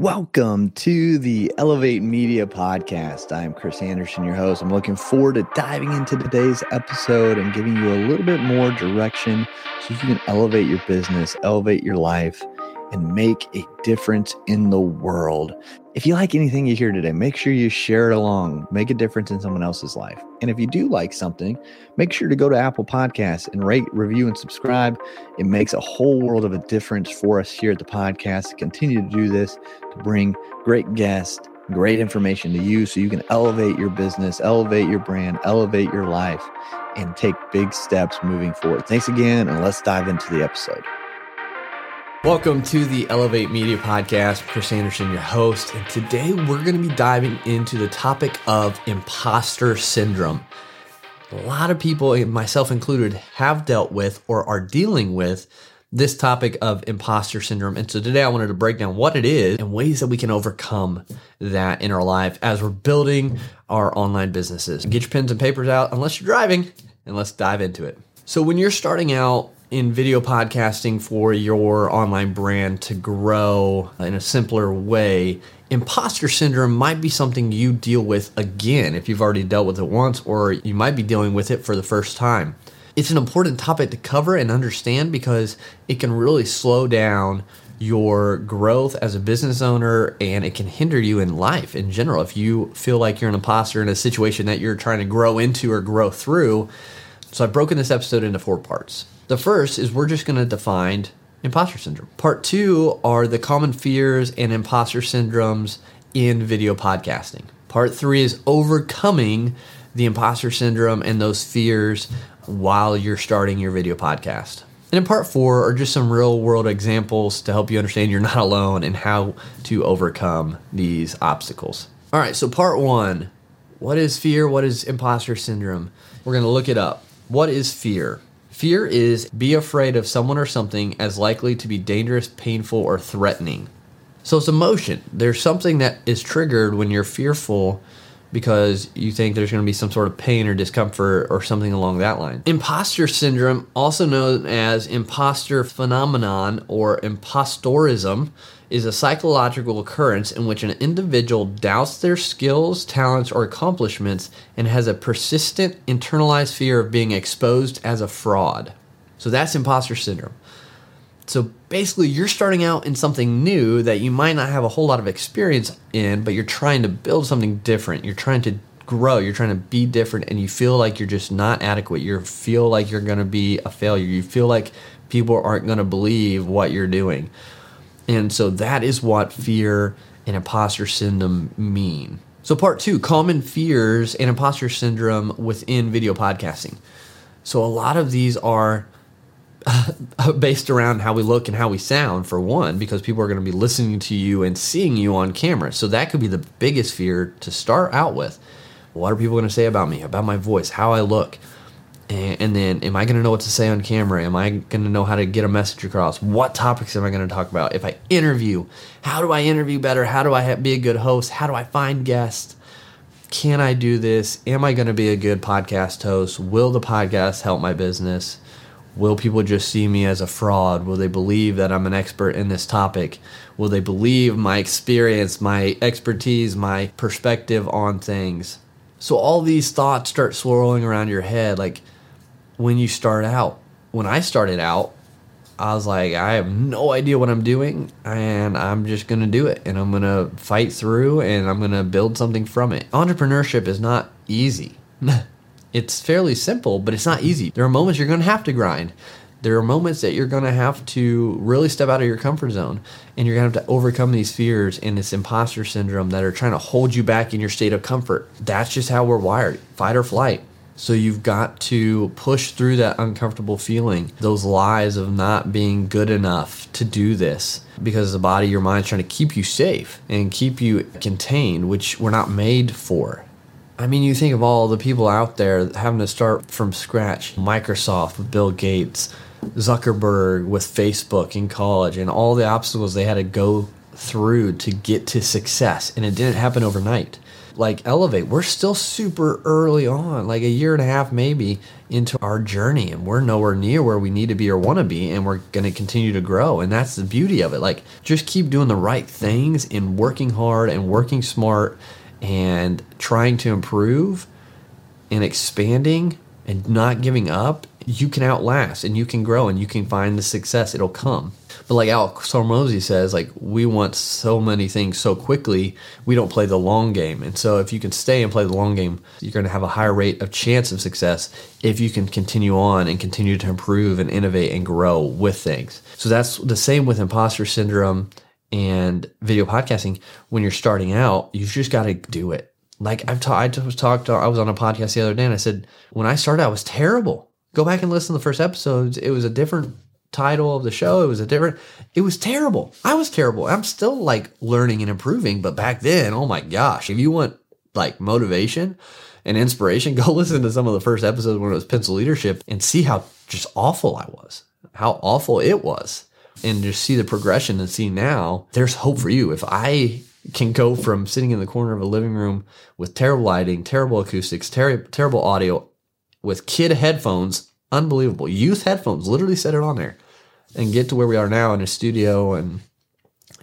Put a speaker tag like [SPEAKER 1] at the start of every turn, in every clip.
[SPEAKER 1] Welcome to the Elevate Media Podcast. I'm Chris Anderson, your host. I'm looking forward to diving into today's episode and giving you a little bit more direction so you can elevate your business, elevate your life, and make a difference in the world. If you like anything you hear today, make sure you share it along, make a difference in someone else's life. And if you do like something, make sure to go to Apple Podcasts and rate, review, and subscribe. It makes a whole world of a difference for us here at the podcast continue to do this, to bring great guests, great information to you so you can elevate your business, elevate your brand, elevate your life, and take big steps moving forward. Thanks again, and let's dive into the episode. Welcome to the Elevate Media Podcast. Chris Anderson, your host, and today we're going to be diving into the topic of imposter syndrome. A lot of people, myself included, have dealt with or are dealing with this topic of imposter syndrome. And so today I wanted to break down what it is and ways that we can overcome that in our life as we're building our online businesses. Get your pens and papers out unless you're driving, and let's dive into it. So, when you're starting out in video podcasting for your online brand to grow in a simpler way, imposter syndrome might be something you deal with again if you've already dealt with it once, or you might be dealing with it for the first time. It's an important topic to cover and understand because it can really slow down your growth as a business owner and it can hinder you in life in general. If you feel like you're an imposter in a situation that you're trying to grow into or grow through. So I've broken this episode into four parts. The first is we're just going to define imposter syndrome. Part two are the common fears and imposter syndromes in video podcasting. Part three is overcoming the imposter syndrome and those fears while you're starting your video podcast. And in part four are just some real world examples to help you understand you're not alone and how to overcome these obstacles. All right, so part one what is fear? What is imposter syndrome? We're to look it up. What is fear? Fear is be afraid of someone or something as likely to be dangerous, painful, or threatening. So it's emotion. There's something that is triggered when you're fearful because you think there's going to be some sort of pain or discomfort or something along that line. Imposter syndrome, also known as imposter phenomenon or impostorism, is a psychological occurrence in which an individual doubts their skills, talents, or accomplishments and has a persistent internalized fear of being exposed as a fraud. So that's imposter syndrome. So basically, you're starting out in something new that you might not have a whole lot of experience in, but you're trying to build something different. You're trying to grow. You're trying to be different, and you feel like you're just not adequate. You feel like you're going to be a failure. You feel like people aren't going to believe what you're doing. And so that is what fear and imposter syndrome mean. So, part two common fears and imposter syndrome within video podcasting. So, a lot of these are uh, based around how we look and how we sound, for one, because people are going to be listening to you and seeing you on camera. So, that could be the biggest fear to start out with. What are people going to say about me, about my voice, how I look? And, then, am I going to know what to say on camera? Am I going to know how to get a message across? What topics am I going to talk about? If I interview, how do I interview better? How do I be a good host? How do I find guests? Can I do this? Am I going to be a good podcast host? Will the podcast help my business? Will people just see me as a fraud? Will they believe that I'm an expert in this topic? Will they believe my experience, my expertise, my perspective on things? So all these thoughts start swirling around your head like when you start out. When I started out, I was like, I have no idea what I'm doing, and I'm just gonna do it, and I'm gonna fight through, and I'm gonna build something from it. Entrepreneurship is not easy. it's fairly simple, but it's not easy. There are moments you're gonna have to grind. There are moments that you're gonna have to really step out of your comfort zone, and you're gonna have to overcome these fears and this imposter syndrome that are trying to hold you back in your state of comfort. That's just how we're wired fight or flight. So you've got to push through that uncomfortable feeling, those lies of not being good enough to do this because the body, your mind's trying to keep you safe and keep you contained, which we're not made for. I mean, you think of all the people out there having to start from scratch Microsoft with Bill Gates, Zuckerberg with Facebook in college, and all the obstacles they had to go through to get to success. And it didn't happen overnight.
[SPEAKER 2] Like Elevate, we're still super early on, like a year and a half maybe into our journey, and we're nowhere near where we need to be or want to be, and we're going to continue to grow. And that's the beauty of it. Like, just keep doing the right things and working hard and working smart and trying to improve and expanding and not giving up, you can outlast and you can grow and you can find the success. It'll come. But like Alex Hormozi says, like we want so many things so quickly, we don't play the long game. And so if you can stay and play the long game, you're going to have a higher rate of chance of success if you can continue on and continue to improve and innovate and grow with things. So that's the same with imposter syndrome and video podcasting. When you're starting out, you've just got to do it. Like I've ta- I was talked, I was on a podcast the other day and I said, when I started, I was terrible. Go back and listen to the first episodes. It was a different title of the show. It was a different, it was terrible. I was terrible. I'm still like learning and improving, but back then, oh my gosh, if you want like motivation and inspiration, go listen to some of the first episodes when it was pencil leadership and see how just awful I was, how awful it was. And just see the progression and see now there's hope for you. If I can go from sitting in the corner of a living room with terrible lighting, terrible acoustics, ter- terrible audio, with kid headphones, unbelievable youth headphones, literally set it on there, and get to where we are now in a studio. And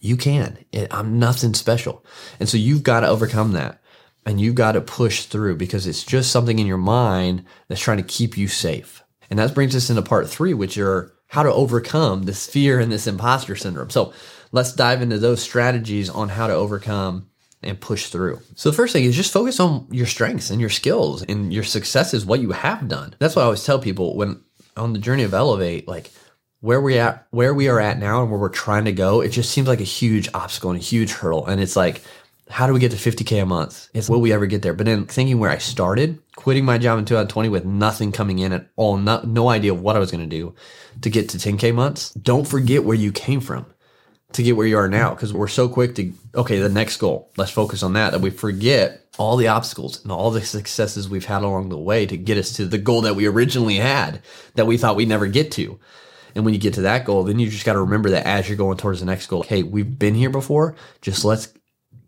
[SPEAKER 2] you can. It, I'm nothing special, and so you've got to overcome that, and you've got to push through because it's just something in your mind that's trying to keep you safe. And that brings us into part three, which are how to overcome this fear and this imposter syndrome. So let's dive into those strategies on how to overcome and push through. So the first thing is just focus on your strengths and your skills and your successes, what you have done. That's what I always tell people when on the journey of elevate, like where we at where we are at now and where we're trying to go, it just seems like a huge obstacle and a huge hurdle. And it's like, how do we get to 50k a month? It's will we ever get there? But then thinking where I started, quitting my job in 2020 with nothing coming in at all, no, no idea of what I was going to do to get to 10k months. Don't forget where you came from to get where you are now because we're so quick to okay the next goal let's focus on that that we forget all the obstacles and all the successes we've had along the way to get us to the goal that we originally had that we thought we'd never get to. And when you get to that goal then you just got to remember that as you're going towards the next goal hey we've been here before just let's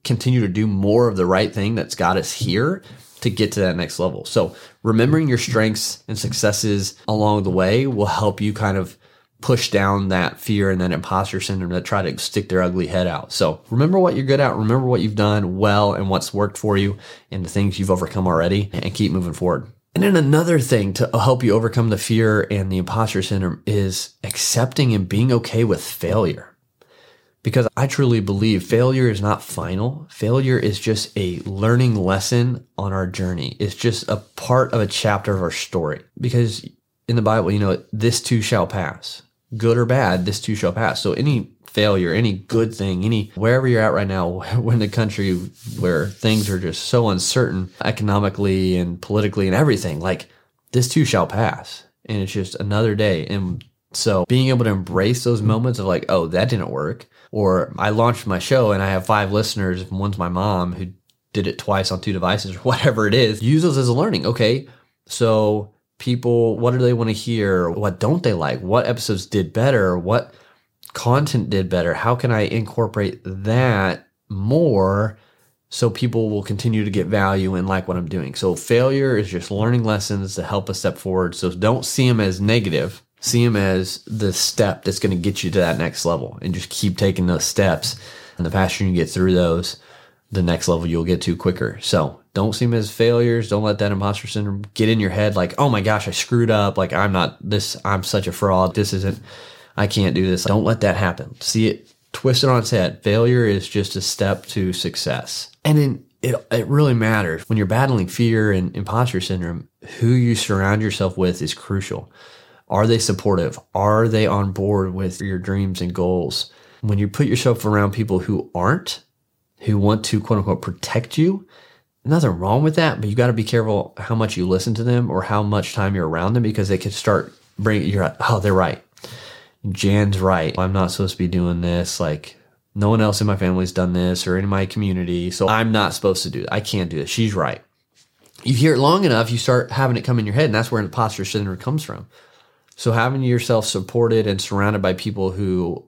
[SPEAKER 2] continue to do more of the right thing that's got us here to get to that next level. So remembering your strengths and successes along the way will help you kind of push down that fear and that imposter syndrome that try to stick their ugly head out. So remember what you're good at, remember what you've done well and what's worked for you and the things you've overcome already and keep moving forward. And then another thing to help you overcome the fear and the imposter syndrome is accepting and being okay with failure. Because I truly believe failure is not final. Failure is just a learning lesson on our journey. It's just a part of a chapter of our story. Because in the Bible, you know, this too shall pass good or bad, this too shall pass. So any failure, any good thing, any wherever you're at right now, in the country where things are just so uncertain economically and politically and everything, like this too shall pass. And it's just another day. And so being able to embrace those moments of like, oh, that didn't work. Or I launched my show and I have five listeners, and one's my mom who did it twice on two devices or whatever it is. Use those as a learning. Okay. So people what do they want to hear? What don't they like? What episodes did better? What content did better? How can i incorporate that more so people will continue to get value and like what i'm doing? So failure is just learning lessons to help us step forward. So don't see them as negative. See them as the step that's going to get you to that next level and just keep taking those steps. And the faster you get through those the next level you'll get to quicker. So don't see them as failures. Don't let that imposter syndrome get in your head like, oh my gosh, I screwed up. Like, I'm not this, I'm such a fraud. This isn't, I can't do this. Don't let that happen. See it twisted on its head. Failure is just a step to success. And in, it, it really matters when you're battling fear and imposter syndrome, who you surround yourself with is crucial. Are they supportive? Are they on board with your dreams and goals? When you put yourself around people who aren't, who want to quote unquote protect you, nothing wrong with that, but you got to be careful how much you listen to them or how much time you're around them because they can start bringing you're like, oh, they're right. Jan's right. I'm not supposed to be doing this. Like no one else in my family's done this or in my community. So I'm not supposed to do it. I can't do this. She's right. You hear it long enough, you start having it come in your head, and that's where imposter syndrome comes from. So having yourself supported and surrounded by people who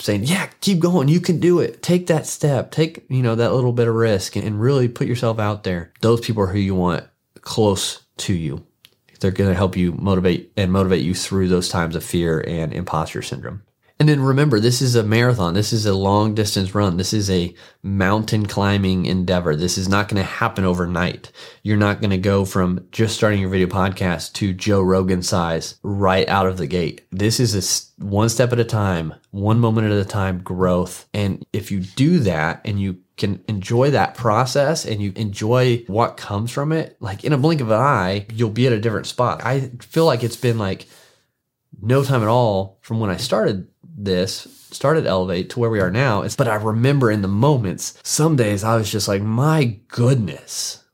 [SPEAKER 2] saying, yeah, keep going. You can do it. Take that step. Take, you know, that little bit of risk and, and really put yourself out there. Those people are who you want close to you. They're going to help you motivate and motivate you through those times of fear and imposter syndrome. And then remember, this is a marathon. This is a long distance run. This is a mountain climbing endeavor. This is not going to happen overnight. You're not going to go from just starting your video podcast to Joe Rogan size right out of the gate. This is a one step at a time, one moment at a time growth. And if you do that and you can enjoy that process and you enjoy what comes from it, like in a blink of an eye, you'll be at a different spot. I feel like it's been like no time at all from when I started this started elevate to where we are now It's, but i remember in the moments some days i was just like my goodness.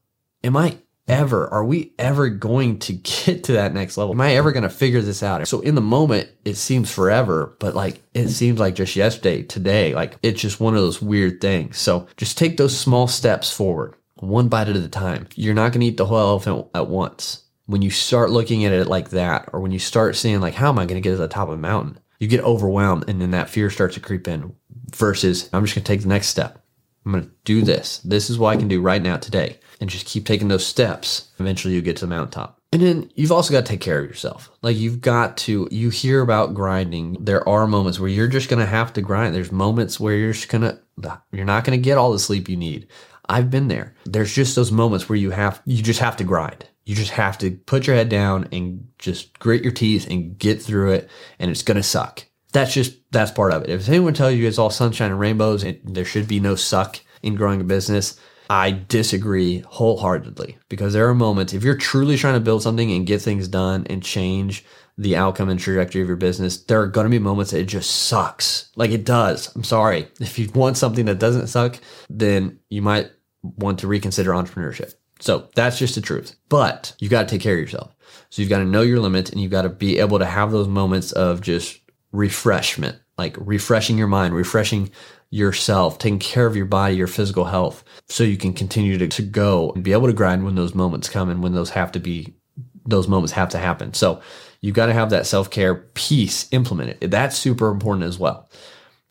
[SPEAKER 2] Am i ever are we ever going to get to that next level? Am i ever going to figure this out? So in the moment it seems forever but like it seems like just yesterday today like it's just one of those weird things. So just take those small steps forward one bite at a time. You're not going to eat the whole elephant at once. When you start looking at it like that or when you start seeing like how am i going to get to the top of the mountain you get overwhelmed and then that fear starts to creep in versus I'm just going to take the next step. I'm going to do this. This is what I can do right now today and just keep taking those steps. Eventually you get to the mountaintop. And then you've also got to take care of yourself. Like you've got to, you hear about grinding. There are moments where you're just going to have to grind. There's moments where you're just going to, you're not going to get all the sleep you need. I've been there. There's just those moments where you have, you just have to grind. You just have to put your head down and just grit your teeth and get through it. And it's going to suck. That's just, that's part of it. If anyone tells you it's all sunshine and rainbows and there should be no suck in growing a business, I disagree wholeheartedly because there are moments, if you're truly trying to build something and get things done and change the outcome and trajectory of your business, there are going to be moments that it just sucks. Like it does. I'm sorry. If you want something that doesn't suck, then you might want to reconsider entrepreneurship. So that's just the truth. But you got to take care of yourself. So you've got to know your limits and you've got to be able to have those moments of just refreshment, like refreshing your mind, refreshing yourself, taking care of your body, your physical health, so you can continue to, to go and be able to grind when those moments come and when those have to be, those moments have to happen. So you've got to have that self care piece implemented. That's super important as well.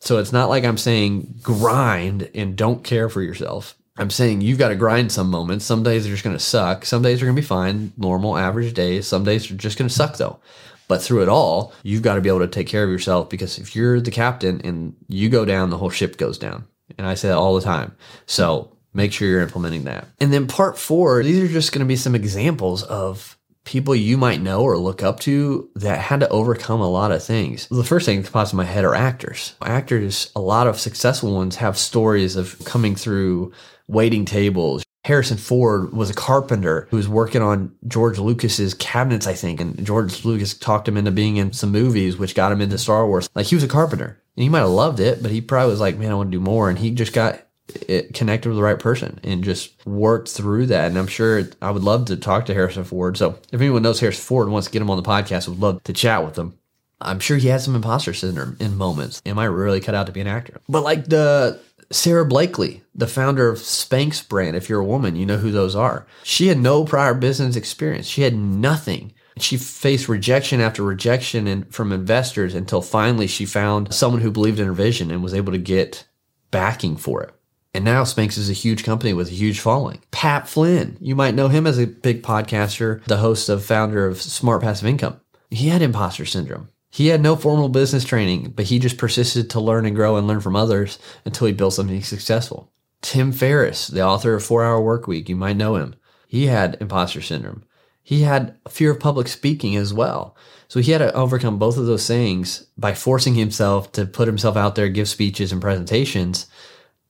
[SPEAKER 2] So it's not like I'm saying grind and don't care for yourself. I'm saying you've got to grind some moments. Some days are just going to suck. Some days are going to be fine, normal, average days. Some days are just going to suck though. But through it all, you've got to be able to take care of yourself because if you're the captain and you go down, the whole ship goes down. And I say that all the time. So make sure you're implementing that. And then part four, these are just going to be some examples of people you might know or look up to that had to overcome a lot of things. The first thing that pops in my head are actors. Actors, a lot of successful ones have stories of coming through waiting tables. Harrison Ford was a carpenter who was working on George Lucas's cabinets, I think, and George Lucas talked him into being in some movies, which got him into Star Wars. Like he was a carpenter, and he might have loved it, but he probably was like, "Man, I want to do more," and he just got it connected with the right person and just worked through that. And I'm sure I would love to talk to Harrison Ford. So if anyone knows Harrison Ford and wants to get him on the podcast, I would love to chat with him. I'm sure he had some imposter syndrome in moments. Am I really cut out to be an actor? But like the Sara Blakely, the founder of Spanx brand, if you're a woman, you know who those are. She had no prior business experience. She had nothing. She faced rejection after rejection and from investors until finally she found someone who believed in her vision and was able to get backing for it. And now Spanx is a huge company with a huge following. Pat Flynn, you might know him as a big podcaster, the host of founder of Smart Passive Income. He had imposter syndrome. He had no formal business training, but he just persisted to learn and grow and learn from others until he built something successful. Tim Ferriss, the author of Four Hour Work Week, you might know him. He had imposter syndrome. He had fear of public speaking as well. So he had to overcome both of those things by forcing himself to put himself out there, give speeches and presentations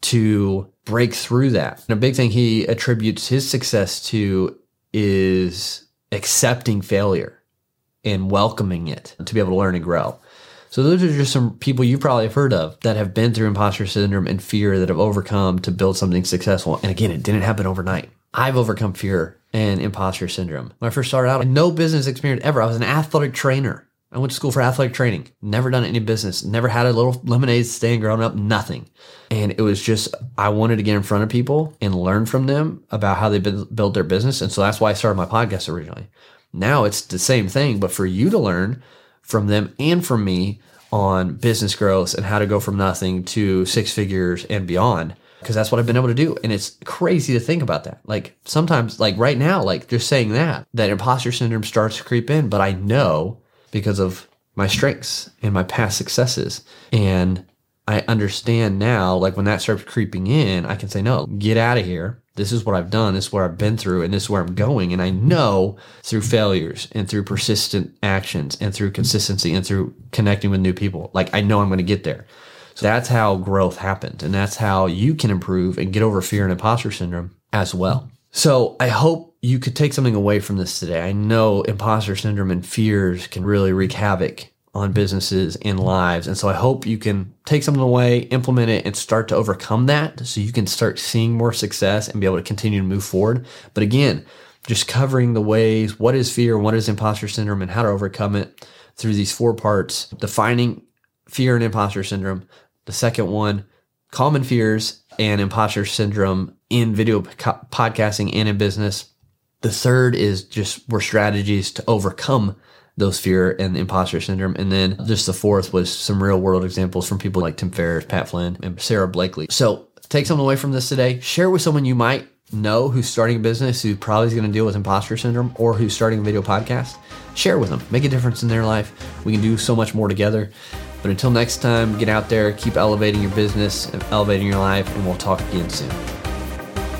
[SPEAKER 2] to break through that. And a big thing he attributes his success to is accepting failure and welcoming it to be able to learn and grow. So those are just some people you probably have heard of that have been through imposter syndrome and fear that have overcome to build something successful. And again, it didn't happen overnight. I've overcome fear and imposter syndrome. When I first started out, no business experience ever. I was an athletic trainer. I went to school for athletic training. Never done any business. Never had a little lemonade stand growing up. Nothing. And it was just I wanted to get in front of people and learn from them about how they build their business. And so that's why I started my podcast originally. Now it's the same thing, but for you to learn from them and from me on business growth and how to go from nothing to six figures and beyond because that's what I've been able to do. And it's crazy to think about that. Like sometimes, like right now, like just saying that, that imposter syndrome starts to creep in, but I know because of my strengths and my past successes. And I understand now, like when that starts creeping in, I can say, no, get out of here. This is what I've done. This is where I've been through and this is where I'm going. And I know through failures and through persistent actions and through consistency and through connecting with new people, like I know I'm going to get there. So that's how growth happened. And that's how you can improve and get over fear and imposter syndrome as well. So I hope you could take something away from this today. I know imposter syndrome and fears can really wreak havoc on businesses and lives. And so I hope you can take something away, implement it, and start to overcome that so you can start seeing more success and be able to continue to move forward. But again, just covering the ways what is fear, what is imposter syndrome, and how to overcome it through these four parts defining fear and imposter syndrome, the second one, common fears and imposter syndrome in video podcasting and in business. The third is just were strategies to overcome those fear and imposter syndrome. And then just the fourth was some real world examples from people like Tim Ferriss, Pat Flynn, and Sara Blakely. So take something away from this today. Share with someone you might know who's starting a business who probably is going to deal with imposter syndrome or who's starting a video podcast. Share with them. Make a difference in their life. We can do so much more together. But until next time, get out there, keep elevating your business and elevating your life, and we'll talk again soon.